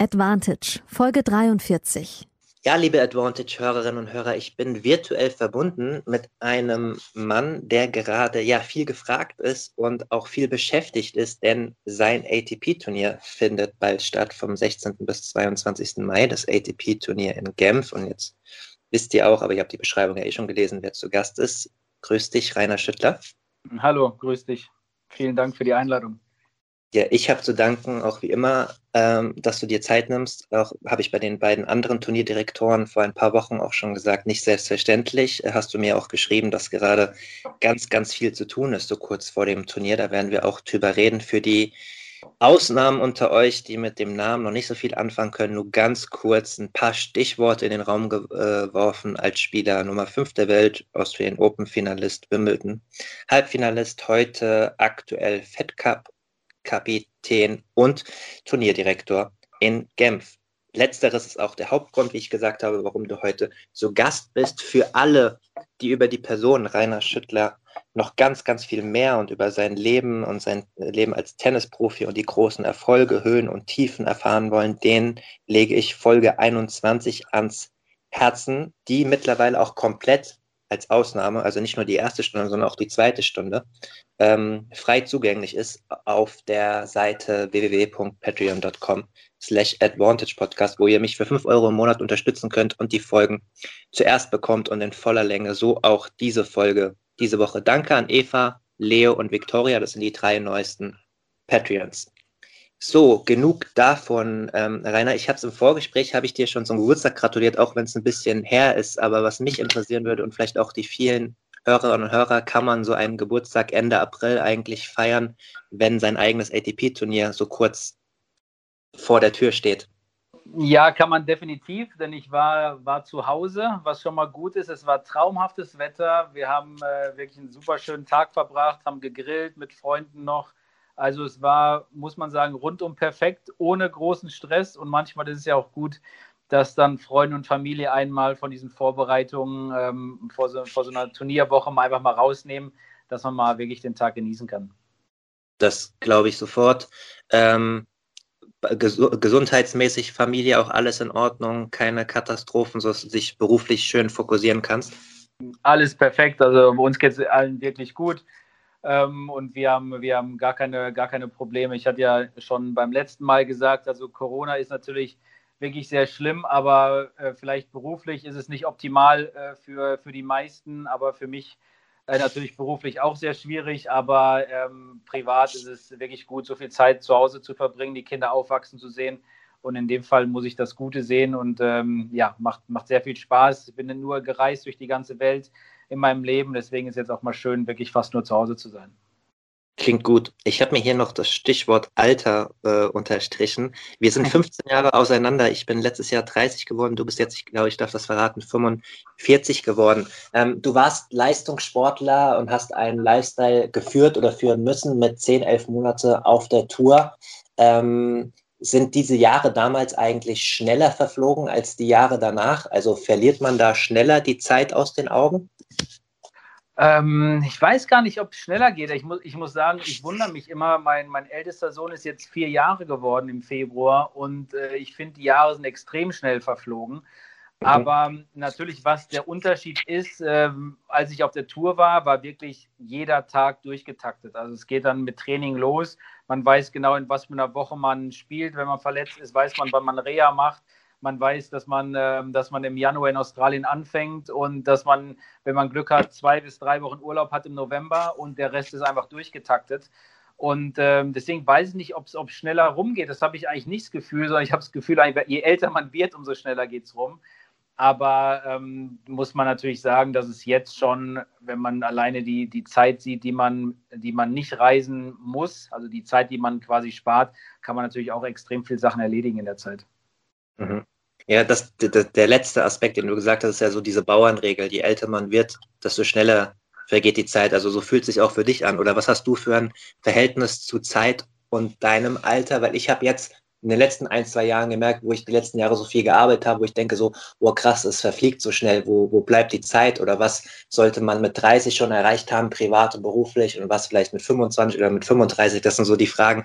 Advantage, Folge 43. Ja, liebe Advantage-Hörerinnen und Hörer, ich bin virtuell verbunden mit einem Mann, der gerade ja viel gefragt ist und auch viel beschäftigt ist, denn sein ATP-Turnier findet bald statt vom 16. bis 22. Mai, das ATP-Turnier in Genf. Und jetzt wisst ihr auch, aber ihr habt die Beschreibung ja eh schon gelesen, wer zu Gast ist. Grüß dich, Rainer Schüttler. Hallo, grüß dich. Vielen Dank für die Einladung. Ja, ich habe zu danken, auch wie immer, ähm, dass du dir Zeit nimmst. Auch habe ich bei den beiden anderen Turnierdirektoren vor ein paar Wochen auch schon gesagt, nicht selbstverständlich. Äh, hast du mir auch geschrieben, dass gerade ganz, ganz viel zu tun ist, so kurz vor dem Turnier. Da werden wir auch drüber reden. Für die Ausnahmen unter euch, die mit dem Namen noch nicht so viel anfangen können, nur ganz kurz ein paar Stichworte in den Raum geworfen als Spieler Nummer 5 der Welt, Australian Open Finalist Wimbledon, Halbfinalist heute aktuell Fed Cup Kapitän und Turnierdirektor in Genf. Letzteres ist auch der Hauptgrund, wie ich gesagt habe, warum du heute so Gast bist. Für alle, die über die Person Rainer Schüttler noch ganz, ganz viel mehr und über sein Leben und sein Leben als Tennisprofi und die großen Erfolge, Höhen und Tiefen erfahren wollen, den lege ich Folge 21 ans Herzen, die mittlerweile auch komplett als Ausnahme, also nicht nur die erste Stunde, sondern auch die zweite Stunde, ähm, frei zugänglich ist auf der Seite www.patreon.com slash advantage podcast, wo ihr mich für 5 Euro im Monat unterstützen könnt und die Folgen zuerst bekommt und in voller Länge, so auch diese Folge diese Woche. Danke an Eva, Leo und Victoria, das sind die drei neuesten Patreons. So, genug davon, ähm, Rainer. Ich habe es im Vorgespräch, habe ich dir schon zum Geburtstag gratuliert, auch wenn es ein bisschen her ist. Aber was mich interessieren würde und vielleicht auch die vielen Hörerinnen und Hörer, kann man so einen Geburtstag Ende April eigentlich feiern, wenn sein eigenes ATP-Turnier so kurz vor der Tür steht? Ja, kann man definitiv, denn ich war, war zu Hause, was schon mal gut ist. Es war traumhaftes Wetter. Wir haben äh, wirklich einen super schönen Tag verbracht, haben gegrillt mit Freunden noch also es war, muss man sagen, rundum perfekt, ohne großen Stress. Und manchmal ist es ja auch gut, dass dann Freunde und Familie einmal von diesen Vorbereitungen ähm, vor, so, vor so einer Turnierwoche mal einfach mal rausnehmen, dass man mal wirklich den Tag genießen kann. Das glaube ich sofort. Ähm, ges gesundheitsmäßig, Familie auch alles in Ordnung, keine Katastrophen, sodass du dich beruflich schön fokussieren kannst. Alles perfekt. Also bei uns geht es allen wirklich gut. Ähm, und wir haben, wir haben gar, keine, gar keine Probleme. Ich hatte ja schon beim letzten Mal gesagt, also Corona ist natürlich wirklich sehr schlimm, aber äh, vielleicht beruflich ist es nicht optimal äh, für, für die meisten, aber für mich äh, natürlich beruflich auch sehr schwierig, aber ähm, privat ist es wirklich gut, so viel Zeit zu Hause zu verbringen, die Kinder aufwachsen zu sehen. Und in dem Fall muss ich das Gute sehen und ähm, ja, macht, macht sehr viel Spaß. Ich bin nur gereist durch die ganze Welt in meinem Leben. Deswegen ist es jetzt auch mal schön, wirklich fast nur zu Hause zu sein. Klingt gut. Ich habe mir hier noch das Stichwort Alter äh, unterstrichen. Wir sind 15 Jahre auseinander. Ich bin letztes Jahr 30 geworden. Du bist jetzt, ich glaube, ich darf das verraten, 45 geworden. Ähm, du warst Leistungssportler und hast einen Lifestyle geführt oder führen müssen mit 10, 11 Monate auf der Tour. Ähm, sind diese Jahre damals eigentlich schneller verflogen als die Jahre danach? Also verliert man da schneller die Zeit aus den Augen? Ähm, ich weiß gar nicht, ob es schneller geht. Ich muss, ich muss sagen, ich wundere mich immer. Mein, mein ältester Sohn ist jetzt vier Jahre geworden im Februar und äh, ich finde, die Jahre sind extrem schnell verflogen. Aber natürlich, was der Unterschied ist, ähm, als ich auf der Tour war, war wirklich jeder Tag durchgetaktet. Also es geht dann mit Training los. Man weiß genau, in was für einer Woche man spielt. Wenn man verletzt ist, weiß man, wann man Reha macht. Man weiß, dass man, äh, dass man im Januar in Australien anfängt und dass man, wenn man Glück hat, zwei bis drei Wochen Urlaub hat im November und der Rest ist einfach durchgetaktet. Und ähm, deswegen weiß ich nicht, ob es schneller rumgeht. Das habe ich eigentlich nicht das Gefühl, sondern ich habe das Gefühl, je älter man wird, umso schneller geht es rum. Aber ähm, muss man natürlich sagen, dass es jetzt schon, wenn man alleine die, die Zeit sieht, die man, die man nicht reisen muss, also die Zeit, die man quasi spart, kann man natürlich auch extrem viele Sachen erledigen in der Zeit. Mhm. Ja, das, der, der letzte Aspekt, den du gesagt hast, ist ja so diese Bauernregel. Je älter man wird, desto schneller vergeht die Zeit. Also so fühlt sich auch für dich an. Oder was hast du für ein Verhältnis zu Zeit und deinem Alter? Weil ich habe jetzt in den letzten ein, zwei Jahren gemerkt, wo ich die letzten Jahre so viel gearbeitet habe, wo ich denke so, oh krass, es verfliegt so schnell, wo, wo bleibt die Zeit? Oder was sollte man mit 30 schon erreicht haben, privat und beruflich? Und was vielleicht mit 25 oder mit 35, das sind so die Fragen,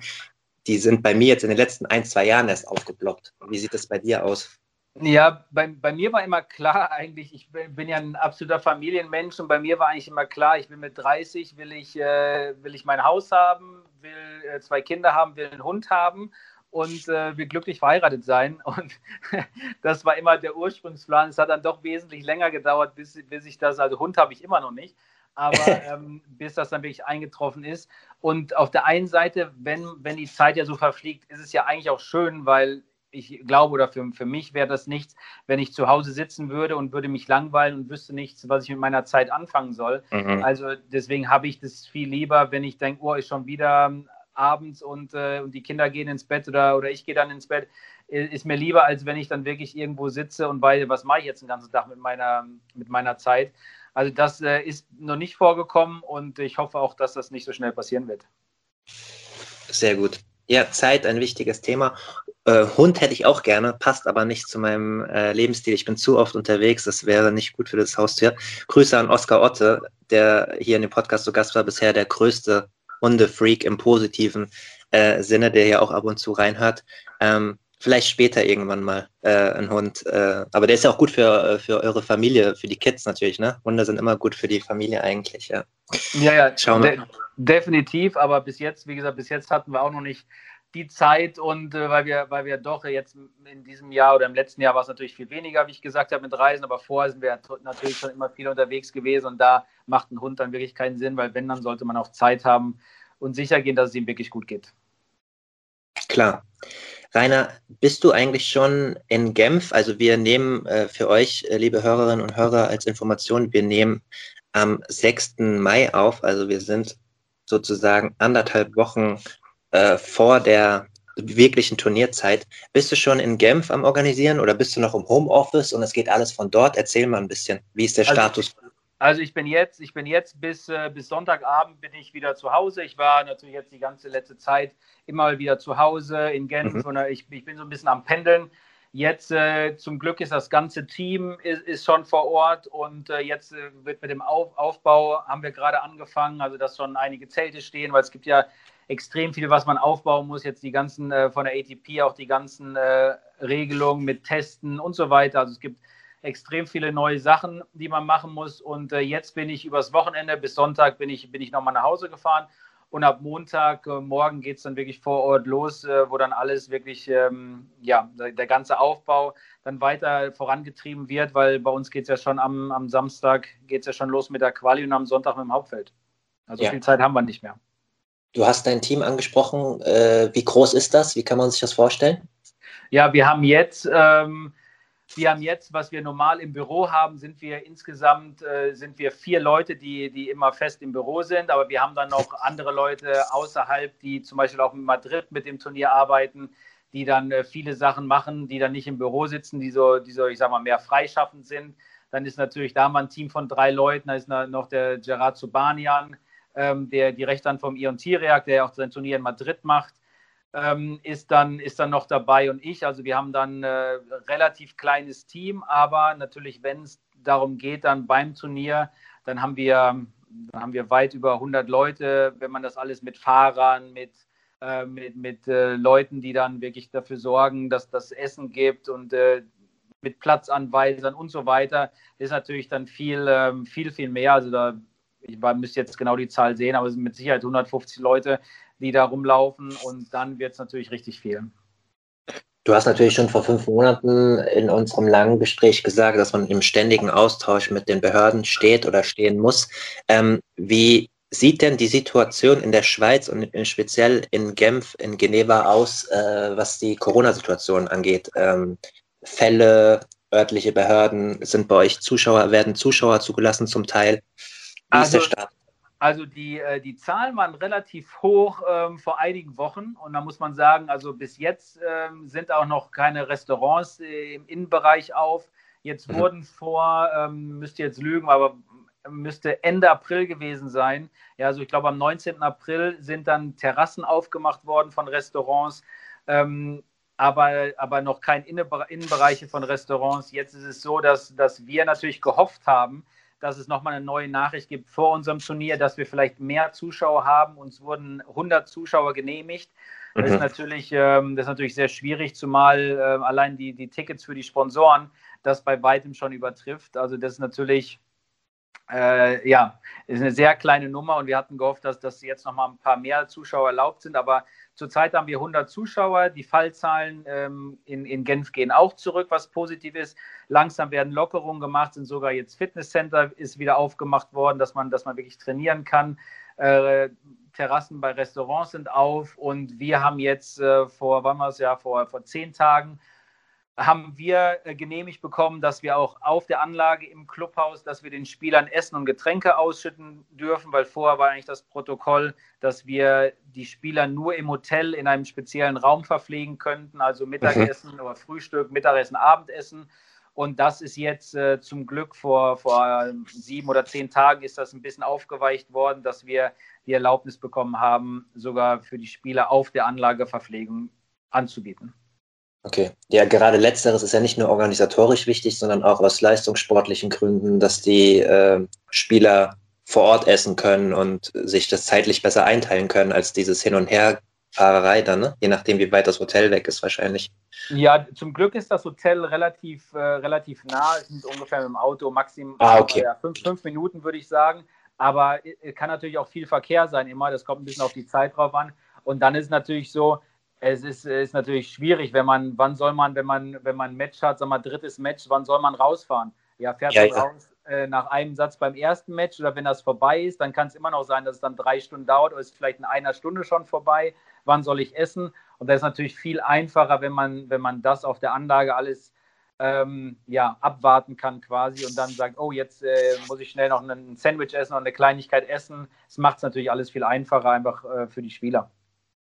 die sind bei mir jetzt in den letzten ein, zwei Jahren erst aufgeploppt. Wie sieht das bei dir aus? Ja, bei, bei mir war immer klar eigentlich, ich bin, bin ja ein absoluter Familienmensch und bei mir war eigentlich immer klar, ich will mit 30, will ich, äh, will ich mein Haus haben, will äh, zwei Kinder haben, will einen Hund haben und äh, will glücklich verheiratet sein. Und das war immer der Ursprungsplan. Es hat dann doch wesentlich länger gedauert, bis, bis ich das, also Hund habe ich immer noch nicht, aber ähm, bis das dann wirklich eingetroffen ist. Und auf der einen Seite, wenn, wenn die Zeit ja so verfliegt, ist es ja eigentlich auch schön, weil ich glaube, oder für, für mich wäre das nichts, wenn ich zu Hause sitzen würde und würde mich langweilen und wüsste nichts, was ich mit meiner Zeit anfangen soll. Mhm. Also deswegen habe ich das viel lieber, wenn ich denke, oh, ist schon wieder abends und, äh, und die Kinder gehen ins Bett oder, oder ich gehe dann ins Bett, ist mir lieber, als wenn ich dann wirklich irgendwo sitze und weiß, was mache ich jetzt den ganzen Tag mit meiner, mit meiner Zeit. Also das äh, ist noch nicht vorgekommen und ich hoffe auch, dass das nicht so schnell passieren wird. Sehr gut. Ja, Zeit, ein wichtiges Thema. Äh, Hund hätte ich auch gerne, passt aber nicht zu meinem äh, Lebensstil. Ich bin zu oft unterwegs, das wäre nicht gut für das Haustier. Grüße an Oskar Otte, der hier in dem Podcast zu Gast war, bisher der größte Hundefreak im positiven äh, Sinne, der hier auch ab und zu reinhört. Ähm, vielleicht später irgendwann mal äh, ein Hund. Äh, aber der ist ja auch gut für, äh, für eure Familie, für die Kids natürlich, ne? Hunde sind immer gut für die Familie eigentlich, ja. Ja, ja, Schauen wir. De definitiv, aber bis jetzt, wie gesagt, bis jetzt hatten wir auch noch nicht die Zeit und äh, weil wir, weil wir doch jetzt in diesem Jahr oder im letzten Jahr war es natürlich viel weniger, wie ich gesagt habe, mit Reisen, aber vorher sind wir natürlich schon immer viel unterwegs gewesen und da macht ein Hund dann wirklich keinen Sinn, weil wenn, dann sollte man auch Zeit haben und sicher gehen, dass es ihm wirklich gut geht. Klar. Rainer, bist du eigentlich schon in Genf? Also wir nehmen äh, für euch, äh, liebe Hörerinnen und Hörer, als Information, wir nehmen am 6. Mai auf. Also wir sind sozusagen anderthalb Wochen äh, vor der wirklichen Turnierzeit. Bist du schon in Genf am Organisieren oder bist du noch im Homeoffice und es geht alles von dort? Erzähl mal ein bisschen. Wie ist der also Status? Also ich bin jetzt, ich bin jetzt bis, äh, bis Sonntagabend bin ich wieder zu Hause. Ich war natürlich jetzt die ganze letzte Zeit immer wieder zu Hause in Genf mhm. und ich, ich bin so ein bisschen am Pendeln. Jetzt äh, zum Glück ist das ganze Team ist, ist schon vor Ort und äh, jetzt äh, wird mit dem Auf, Aufbau haben wir gerade angefangen, also dass schon einige Zelte stehen, weil es gibt ja extrem viel, was man aufbauen muss. Jetzt die ganzen äh, von der ATP auch die ganzen äh, Regelungen mit Testen und so weiter. Also es gibt extrem viele neue Sachen, die man machen muss. Und äh, jetzt bin ich übers Wochenende bis Sonntag bin ich, bin ich nochmal nach Hause gefahren. Und ab Montag, äh, morgen geht es dann wirklich vor Ort los, äh, wo dann alles wirklich, ähm, ja, der, der, ganze Aufbau dann weiter vorangetrieben wird, weil bei uns geht es ja schon am, am Samstag, geht es ja schon los mit der Quali und am Sonntag mit dem Hauptfeld. Also ja. viel Zeit haben wir nicht mehr. Du hast dein Team angesprochen. Äh, wie groß ist das? Wie kann man sich das vorstellen? Ja, wir haben jetzt ähm, wir haben jetzt, was wir normal im Büro haben, sind wir insgesamt äh, sind wir vier Leute, die, die immer fest im Büro sind. Aber wir haben dann noch andere Leute außerhalb, die zum Beispiel auch in Madrid mit dem Turnier arbeiten, die dann äh, viele Sachen machen, die dann nicht im Büro sitzen, die so, die so, ich sag mal, mehr freischaffend sind. Dann ist natürlich da mal ein Team von drei Leuten. Da ist noch der Gerard Subanian, ähm, der die Rechtern vom Ion Tiriak, der auch sein Turnier in Madrid macht ähm, ist, dann, ist dann noch dabei und ich. Also wir haben dann ein äh, relativ kleines Team, aber natürlich, wenn es darum geht, dann beim Turnier, dann haben wir, dann haben wir weit über 100 Leute, wenn man das alles mit Fahrern, mit, äh, mit, mit äh, Leuten, die dann wirklich dafür sorgen, dass das Essen gibt und äh, mit Platzanweisern und so weiter, ist natürlich dann viel, ähm, viel, viel mehr. Also da, ich müsste jetzt genau die Zahl sehen, aber es sind mit Sicherheit 150 Leute, die da rumlaufen und dann wird es natürlich richtig viel. Du hast natürlich schon vor fünf Monaten in unserem langen Gespräch gesagt, dass man im ständigen Austausch mit den Behörden steht oder stehen muss. Ähm, wie sieht denn die Situation in der Schweiz und speziell in Genf, in Geneva aus, äh, was die Corona-Situation angeht? Ähm, Fälle, örtliche Behörden, sind bei euch Zuschauer, werden Zuschauer zugelassen zum Teil? Wie also, ist der Staat? Also die, äh, die Zahlen waren relativ hoch ähm, vor einigen Wochen und da muss man sagen, also bis jetzt ähm, sind auch noch keine Restaurants äh, im Innenbereich auf. Jetzt mhm. wurden vor, ähm, müsst ihr jetzt lügen, aber müsste Ende April gewesen sein. Ja, also ich glaube am 19. April sind dann Terrassen aufgemacht worden von Restaurants. Ähm, aber, aber noch kein Innenbereiche von Restaurants. Jetzt ist es so, dass, dass wir natürlich gehofft haben, dass es nochmal eine neue Nachricht gibt vor unserem Turnier, dass wir vielleicht mehr Zuschauer haben. Uns wurden 100 Zuschauer genehmigt. Das, mhm. ist, natürlich, ähm, das ist natürlich sehr schwierig, zumal äh, allein die, die Tickets für die Sponsoren das bei weitem schon übertrifft. Also das ist natürlich äh, ja, ist eine sehr kleine Nummer und wir hatten gehofft, dass, dass jetzt nochmal ein paar mehr Zuschauer erlaubt sind. Aber zurzeit haben wir 100 Zuschauer. Die Fallzahlen ähm, in, in Genf gehen auch zurück, was positiv ist. Langsam werden Lockerungen gemacht, sind sogar jetzt Fitnesscenter ist wieder aufgemacht worden, dass man, dass man wirklich trainieren kann. Äh, Terrassen bei Restaurants sind auf und wir haben jetzt äh, vor, wann war es ja, vor, vor zehn Tagen haben wir äh, genehmigt bekommen, dass wir auch auf der Anlage im Clubhaus, dass wir den Spielern Essen und Getränke ausschütten dürfen, weil vorher war eigentlich das Protokoll, dass wir die Spieler nur im Hotel in einem speziellen Raum verpflegen könnten, also Mittagessen mhm. oder Frühstück, Mittagessen, Abendessen. Und das ist jetzt äh, zum Glück vor, vor sieben oder zehn Tagen ist das ein bisschen aufgeweicht worden, dass wir die Erlaubnis bekommen haben, sogar für die Spieler auf der Anlage Verpflegung anzubieten. Okay. Ja, gerade letzteres ist ja nicht nur organisatorisch wichtig, sondern auch aus leistungssportlichen Gründen, dass die äh, Spieler vor Ort essen können und sich das zeitlich besser einteilen können, als dieses Hin- und Herfahrerei dann, ne? je nachdem, wie weit das Hotel weg ist wahrscheinlich. Ja, zum Glück ist das Hotel relativ, äh, relativ nah, es sind ungefähr mit dem Auto maximal ah, okay. ja, fünf, fünf Minuten, würde ich sagen. Aber es kann natürlich auch viel Verkehr sein immer, das kommt ein bisschen auf die Zeit drauf an. Und dann ist es natürlich so, es ist, ist natürlich schwierig, wenn man, wann soll man, wenn man, wenn man ein Match hat, sagen wir drittes Match, wann soll man rausfahren? Ja, fährt ja, man ja. raus äh, nach einem Satz beim ersten Match oder wenn das vorbei ist, dann kann es immer noch sein, dass es dann drei Stunden dauert oder ist vielleicht in einer Stunde schon vorbei. Wann soll ich essen? Und das ist natürlich viel einfacher, wenn man, wenn man das auf der Anlage alles ähm, ja, abwarten kann quasi und dann sagt, oh, jetzt äh, muss ich schnell noch ein Sandwich essen und eine Kleinigkeit essen. Das macht es natürlich alles viel einfacher einfach äh, für die Spieler.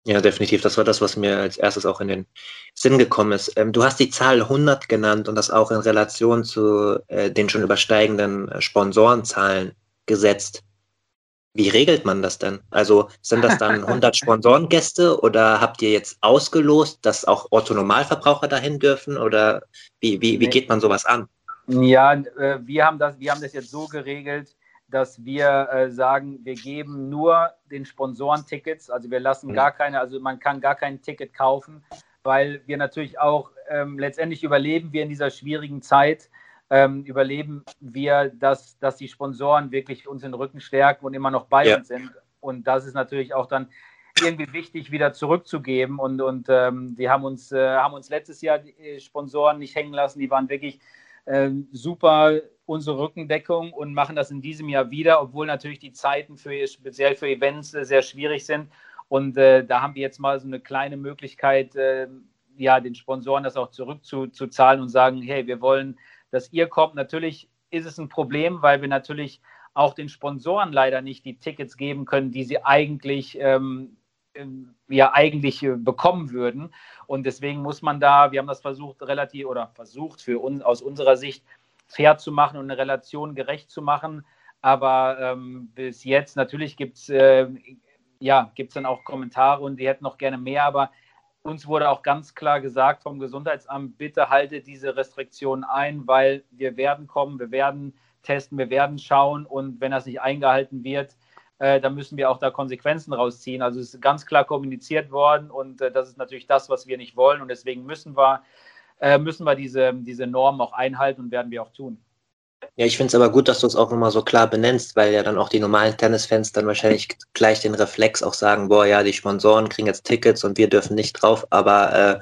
Ja, definitiv. Das war das, was mir als erstes auch in den Sinn gekommen ist. Ähm, du hast die Zahl 100 genannt und das auch in Relation zu äh, den schon übersteigenden äh, Sponsorenzahlen gesetzt. Wie regelt man das denn? Also sind das dann 100 Sponsorengäste oder habt ihr jetzt ausgelost, dass auch Orthonormalverbraucher dahin dürfen oder wie, wie, wie geht man sowas an? Ja, äh, wir haben das, wir haben das jetzt so geregelt, dass wir äh, sagen, wir geben nur den Sponsoren Tickets, also wir lassen mhm. gar keine, also man kann gar kein Ticket kaufen, weil wir natürlich auch ähm, letztendlich überleben wir in dieser schwierigen Zeit, ähm, überleben wir, dass, dass die Sponsoren wirklich uns den Rücken stärken und immer noch bei ja. uns sind. Und das ist natürlich auch dann irgendwie wichtig, wieder zurückzugeben. Und, und ähm, die haben uns, äh, haben uns letztes Jahr die äh, Sponsoren nicht hängen lassen, die waren wirklich äh, super unsere Rückendeckung und machen das in diesem Jahr wieder, obwohl natürlich die Zeiten für speziell für Events äh, sehr schwierig sind. Und äh, da haben wir jetzt mal so eine kleine Möglichkeit, äh, ja, den Sponsoren das auch zurückzuzahlen und sagen, hey, wir wollen, dass ihr kommt. Natürlich ist es ein Problem, weil wir natürlich auch den Sponsoren leider nicht die Tickets geben können, die sie eigentlich ähm, ähm ja eigentlich äh, bekommen würden. Und deswegen muss man da, wir haben das versucht relativ oder versucht für uns aus unserer Sicht fair zu machen und eine Relation gerecht zu machen. Aber ähm, bis jetzt, natürlich gibt es äh, ja, gibt's dann auch Kommentare und die hätten noch gerne mehr, aber uns wurde auch ganz klar gesagt vom Gesundheitsamt, bitte haltet diese Restriktionen ein, weil wir werden kommen, wir werden testen, wir werden schauen und wenn das nicht eingehalten wird, äh, dann müssen wir auch da Konsequenzen rausziehen. Also es ist ganz klar kommuniziert worden und äh, das ist natürlich das, was wir nicht wollen und deswegen müssen wir äh, müssen wir diese, diese Normen auch einhalten und werden wir auch tun. Ja, ich finde es aber gut, dass du es auch nochmal so klar benennst, weil ja dann auch die normalen Tennisfans dann wahrscheinlich gleich den Reflex auch sagen, boah, ja, die Sponsoren kriegen jetzt Tickets und wir dürfen nicht drauf. Aber äh,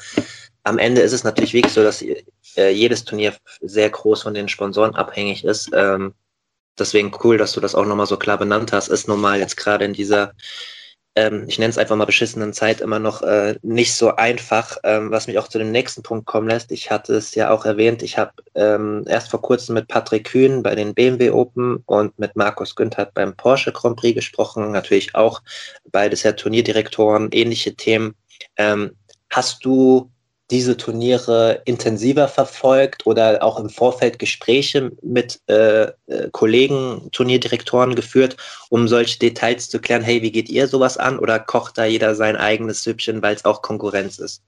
am Ende ist es natürlich wirklich so, dass äh, jedes Turnier sehr groß von den Sponsoren abhängig ist. Ähm, deswegen cool, dass du das auch nochmal so klar benannt hast. Ist normal jetzt gerade in dieser ähm, ich nenne es einfach mal beschissenen Zeit immer noch äh, nicht so einfach, ähm, was mich auch zu dem nächsten Punkt kommen lässt. Ich hatte es ja auch erwähnt, ich habe ähm, erst vor kurzem mit Patrick Kühn bei den BMW Open und mit Markus Günthert beim Porsche Grand Prix gesprochen, natürlich auch beides ja Turnierdirektoren, ähnliche Themen. Ähm, hast du diese Turniere intensiver verfolgt oder auch im Vorfeld Gespräche mit äh, äh, Kollegen, Turnierdirektoren geführt, um solche Details zu klären, hey, wie geht ihr sowas an oder kocht da jeder sein eigenes Süppchen, weil es auch Konkurrenz ist?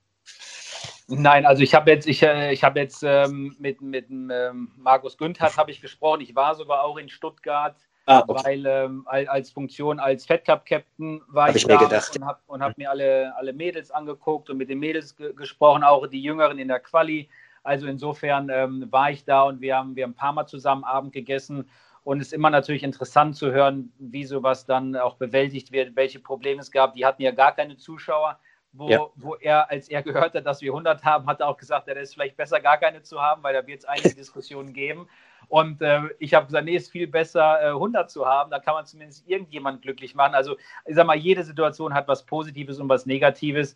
Nein, also ich habe jetzt, ich, äh, ich habe jetzt ähm, mit, mit ähm, Markus Günther gesprochen. Ich war sogar auch in Stuttgart Ah, okay. Weil ähm, als Funktion als Fed Cup Captain war hab ich, ich da und habe hab mir alle, alle Mädels angeguckt und mit den Mädels ge gesprochen, auch die Jüngeren in der Quali. Also insofern ähm, war ich da und wir haben, wir haben ein paar Mal zusammen Abend gegessen. Und es ist immer natürlich interessant zu hören, wie sowas dann auch bewältigt wird, welche Probleme es gab. Die hatten ja gar keine Zuschauer, wo, ja. wo er, als er gehört hat, dass wir 100 haben, hat er auch gesagt, das ist vielleicht besser, gar keine zu haben, weil da wird es einige Diskussionen geben. Und äh, ich habe gesagt, nee, ist viel besser, äh, 100 zu haben. Da kann man zumindest irgendjemand glücklich machen. Also, ich sag mal, jede Situation hat was Positives und was Negatives.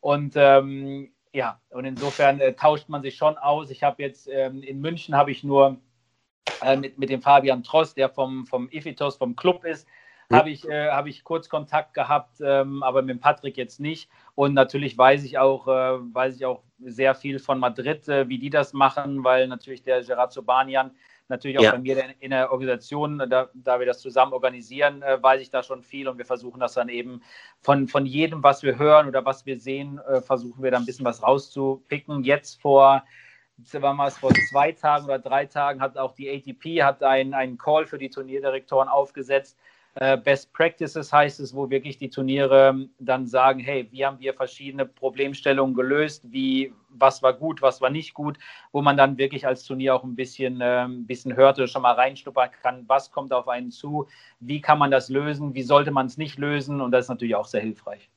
Und ähm, ja, und insofern äh, tauscht man sich schon aus. Ich habe jetzt ähm, in München habe ich nur äh, mit, mit dem Fabian Trost, der vom, vom Ifitos, vom Club ist, mhm. habe ich, äh, hab ich kurz Kontakt gehabt, ähm, aber mit Patrick jetzt nicht. Und natürlich weiß ich auch, äh, weiß ich auch sehr viel von Madrid, äh, wie die das machen, weil natürlich der Gerard Sobanian natürlich auch ja. bei mir in der Organisation, da, da wir das zusammen organisieren, äh, weiß ich da schon viel und wir versuchen das dann eben von, von jedem, was wir hören oder was wir sehen, äh, versuchen wir da ein bisschen was rauszupicken. Jetzt vor war mal vor zwei Tagen oder drei Tagen hat auch die ATP hat einen, einen Call für die Turnierdirektoren aufgesetzt, äh, Best Practices heißt es, wo wirklich die Turniere ähm, dann sagen, hey, wie haben wir verschiedene Problemstellungen gelöst, wie, was war gut, was war nicht gut, wo man dann wirklich als Turnier auch ein bisschen, äh, ein bisschen hört oder schon mal reinschnuppern kann, was kommt auf einen zu, wie kann man das lösen, wie sollte man es nicht lösen und das ist natürlich auch sehr hilfreich.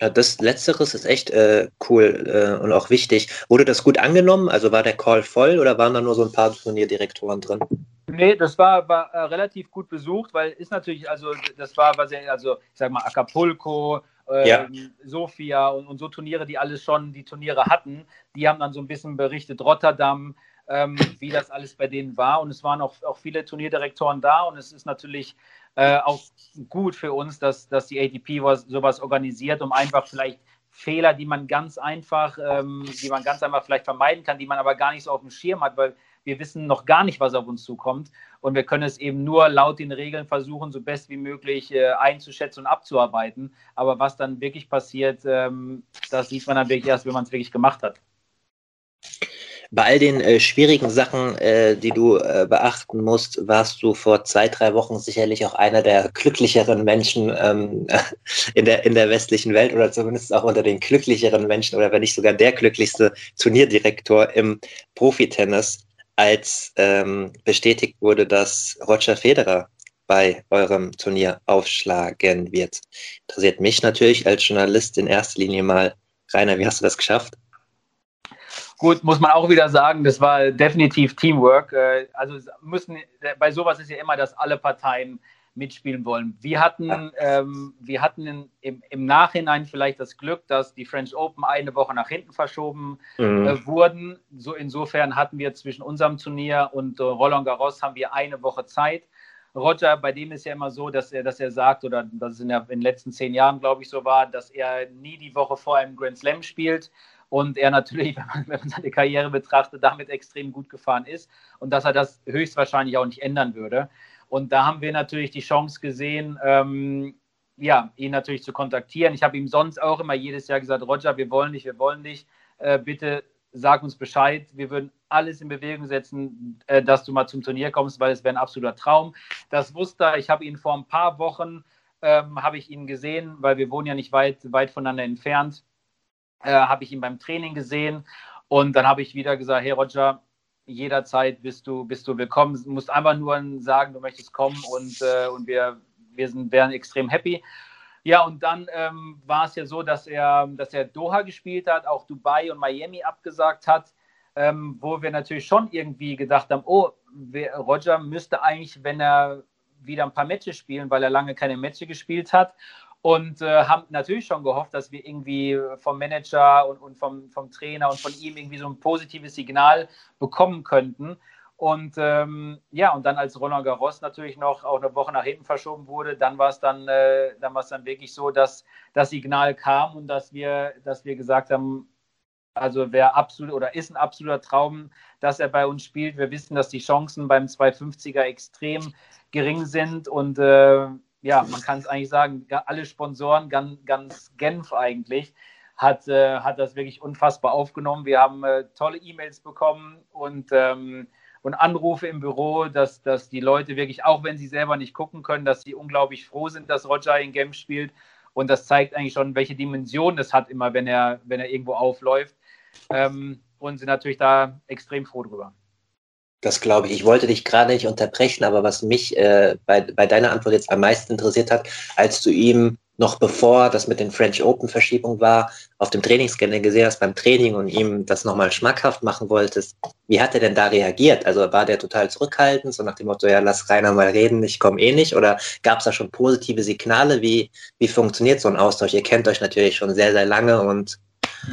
Ja, das Letzteres ist echt äh, cool äh, und auch wichtig. Wurde das gut angenommen? Also war der Call voll oder waren da nur so ein paar Turnierdirektoren drin? Nee, das war, war äh, relativ gut besucht, weil ist natürlich, also das war, was also ich sag mal, Acapulco, äh, ja. Sofia und, und, so Turniere, die alles schon die Turniere hatten, die haben dann so ein bisschen berichtet, Rotterdam, ähm, wie das alles bei denen war. Und es waren auch, auch viele Turnierdirektoren da und es ist natürlich äh, auch gut für uns, dass, dass die ATP was, sowas organisiert, um einfach vielleicht Fehler, die man ganz einfach, ähm, die man ganz einfach vielleicht vermeiden kann, die man aber gar nicht so auf dem Schirm hat, weil wir wissen noch gar nicht, was auf uns zukommt. Und wir können es eben nur laut den Regeln versuchen, so best wie möglich äh, einzuschätzen und abzuarbeiten. Aber was dann wirklich passiert, ähm, das sieht man dann wirklich erst, wenn man es wirklich gemacht hat. Bei all den äh, schwierigen Sachen, äh, die du äh, beachten musst, warst du vor zwei, drei Wochen sicherlich auch einer der glücklicheren Menschen ähm, in, der, in der westlichen Welt oder zumindest auch unter den glücklicheren Menschen oder wenn nicht sogar der glücklichste Turnierdirektor im Profitennis als ähm, bestätigt wurde, dass Roger Federer bei eurem Turnier aufschlagen wird. Interessiert mich natürlich als Journalist in erster Linie mal, Rainer, wie hast du das geschafft? Gut, muss man auch wieder sagen, das war definitiv Teamwork. Äh, also müssen bei sowas ist ja immer, dass alle Parteien mitspielen wollen. Wir hatten, ähm, wir hatten im, im, Nachhinein vielleicht das Glück, dass die French Open eine Woche nach hinten verschoben mhm. äh, wurden. So insofern hatten wir zwischen unserem Turnier und äh, Roland Garros haben wir eine Woche Zeit. Roger, bei dem ist ja immer so, dass er, dass er sagt, oder dass es in, der, in den letzten zehn Jahren, glaube ich, so war, dass er nie die Woche vor einem Grand Slam spielt und er natürlich, wenn man, wenn man, seine Karriere betrachtet, damit extrem gut gefahren ist und dass er das höchstwahrscheinlich auch nicht ändern würde. Und da haben wir natürlich die Chance gesehen, ähm, ja, ihn natürlich zu kontaktieren. Ich habe ihm sonst auch immer jedes Jahr gesagt, Roger, wir wollen dich, wir wollen dich. Äh, bitte sag uns Bescheid. Wir würden alles in Bewegung setzen, äh, dass du mal zum Turnier kommst, weil es wäre ein absoluter Traum. Das wusste er. Ich habe ihn vor ein paar Wochen, ähm, habe ich ihn gesehen, weil wir wohnen ja nicht weit, weit voneinander entfernt, äh, habe ich ihn beim Training gesehen. Und dann habe ich wieder gesagt, hey Roger, jederzeit bist du, bist du willkommen. Du musst einfach nur sagen, du möchtest kommen und, äh, und wir, wir sind, wären extrem happy. Ja, und dann ähm, war es ja so, dass er, dass er Doha gespielt hat, auch Dubai und Miami abgesagt hat, ähm, wo wir natürlich schon irgendwie gedacht haben, oh, Roger müsste eigentlich, wenn er wieder ein paar Matches spielen, weil er lange keine Matches gespielt hat. Und äh, haben natürlich schon gehofft, dass wir irgendwie vom Manager und, und vom, vom Trainer und von ihm irgendwie so ein positives Signal bekommen könnten. Und ähm, ja, und dann als Roland Garros natürlich noch auch eine Woche nach hinten verschoben wurde, dann war es dann, äh, dann dann wirklich so, dass das Signal kam und dass wir, dass wir gesagt haben, also wer absolut oder ist ein absoluter Traum, dass er bei uns spielt. Wir wissen, dass die Chancen beim 250er extrem gering sind und äh, ja, man kann es eigentlich sagen, alle Sponsoren, ganz, ganz Genf eigentlich, hat, äh, hat das wirklich unfassbar aufgenommen. Wir haben äh, tolle E-Mails bekommen und, ähm, und Anrufe im Büro, dass, dass die Leute wirklich, auch wenn sie selber nicht gucken können, dass sie unglaublich froh sind, dass Roger in Genf spielt. Und das zeigt eigentlich schon, welche Dimension es hat, immer wenn er, wenn er irgendwo aufläuft. Ähm, und sind natürlich da extrem froh drüber. Das glaube ich. Ich wollte dich gerade nicht unterbrechen, aber was mich äh, bei, bei deiner Antwort jetzt am meisten interessiert hat, als du ihm noch bevor das mit den French Open Verschiebung war, auf dem Trainingsgelände gesehen hast beim Training und ihm das nochmal schmackhaft machen wolltest, wie hat er denn da reagiert? Also war der total zurückhaltend, so nach dem Motto, ja, lass Rainer mal reden, ich komme eh nicht? Oder gab es da schon positive Signale? Wie, wie funktioniert so ein Austausch? Ihr kennt euch natürlich schon sehr, sehr lange und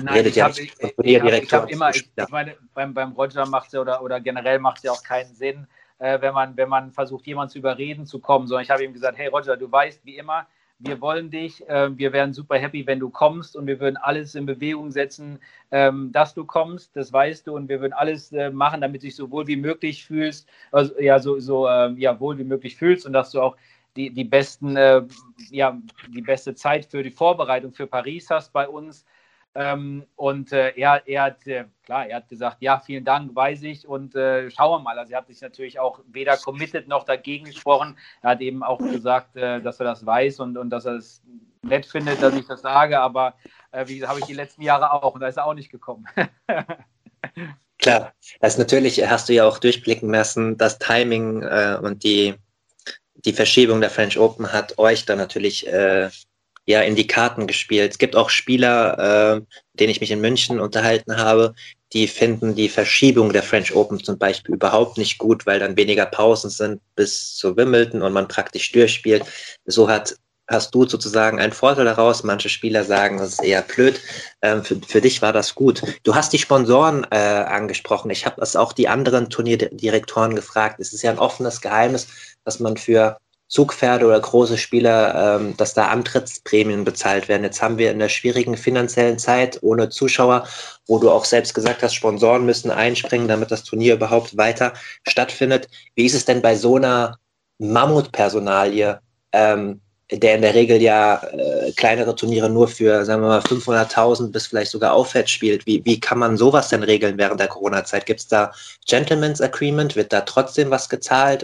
Nein, ich ja hab, habe immer, ich, ich meine, beim, beim Roger macht es ja oder, oder generell macht es ja auch keinen Sinn, äh, wenn, man, wenn man versucht, jemanden zu überreden zu kommen, sondern ich habe ihm gesagt, hey Roger, du weißt, wie immer, wir wollen dich, äh, wir wären super happy, wenn du kommst und wir würden alles in Bewegung setzen, ähm, dass du kommst, das weißt du und wir würden alles äh, machen, damit du dich so wohl wie möglich fühlst, also, ja, so, so äh, ja, wohl wie möglich fühlst und dass du auch die, die besten, äh, ja, die beste Zeit für die Vorbereitung für Paris hast bei uns. Ähm, und äh, er, er hat, äh, klar, er hat gesagt, ja, vielen Dank, weiß ich und äh, schauen wir mal. Also er hat sich natürlich auch weder committed noch dagegen gesprochen. Er hat eben auch gesagt, äh, dass er das weiß und, und dass er es nett findet, dass ich das sage, aber äh, wie habe ich die letzten Jahre auch und da ist er auch nicht gekommen. Klar, das natürlich hast du ja auch durchblicken lassen, das Timing äh, und die, die Verschiebung der French Open hat euch dann natürlich ja in die Karten gespielt. Es gibt auch Spieler, äh, denen ich mich in München unterhalten habe, die finden die Verschiebung der French Open zum Beispiel überhaupt nicht gut, weil dann weniger Pausen sind bis zu Wimbledon und man praktisch durchspielt. So hat hast du sozusagen einen Vorteil daraus. Manche Spieler sagen, das ist eher blöd. Ähm, für, für dich war das gut. Du hast die Sponsoren äh, angesprochen. Ich habe das auch die anderen Turnierdirektoren gefragt. Es ist ja ein offenes Geheimnis, dass man für Zugpferde oder große Spieler, ähm, dass da Antrittsprämien bezahlt werden. Jetzt haben wir in der schwierigen finanziellen Zeit ohne Zuschauer, wo du auch selbst gesagt hast, Sponsoren müssen einspringen, damit das Turnier überhaupt weiter stattfindet. Wie ist es denn bei so einer Mammutpersonalie, ähm, der in der Regel ja äh, kleinere Turniere nur für, sagen wir mal, 500.000 bis vielleicht sogar aufwärts spielt. Wie, wie kann man sowas denn regeln während der Corona-Zeit? Gibt es da Gentleman's Agreement? Wird da trotzdem was gezahlt?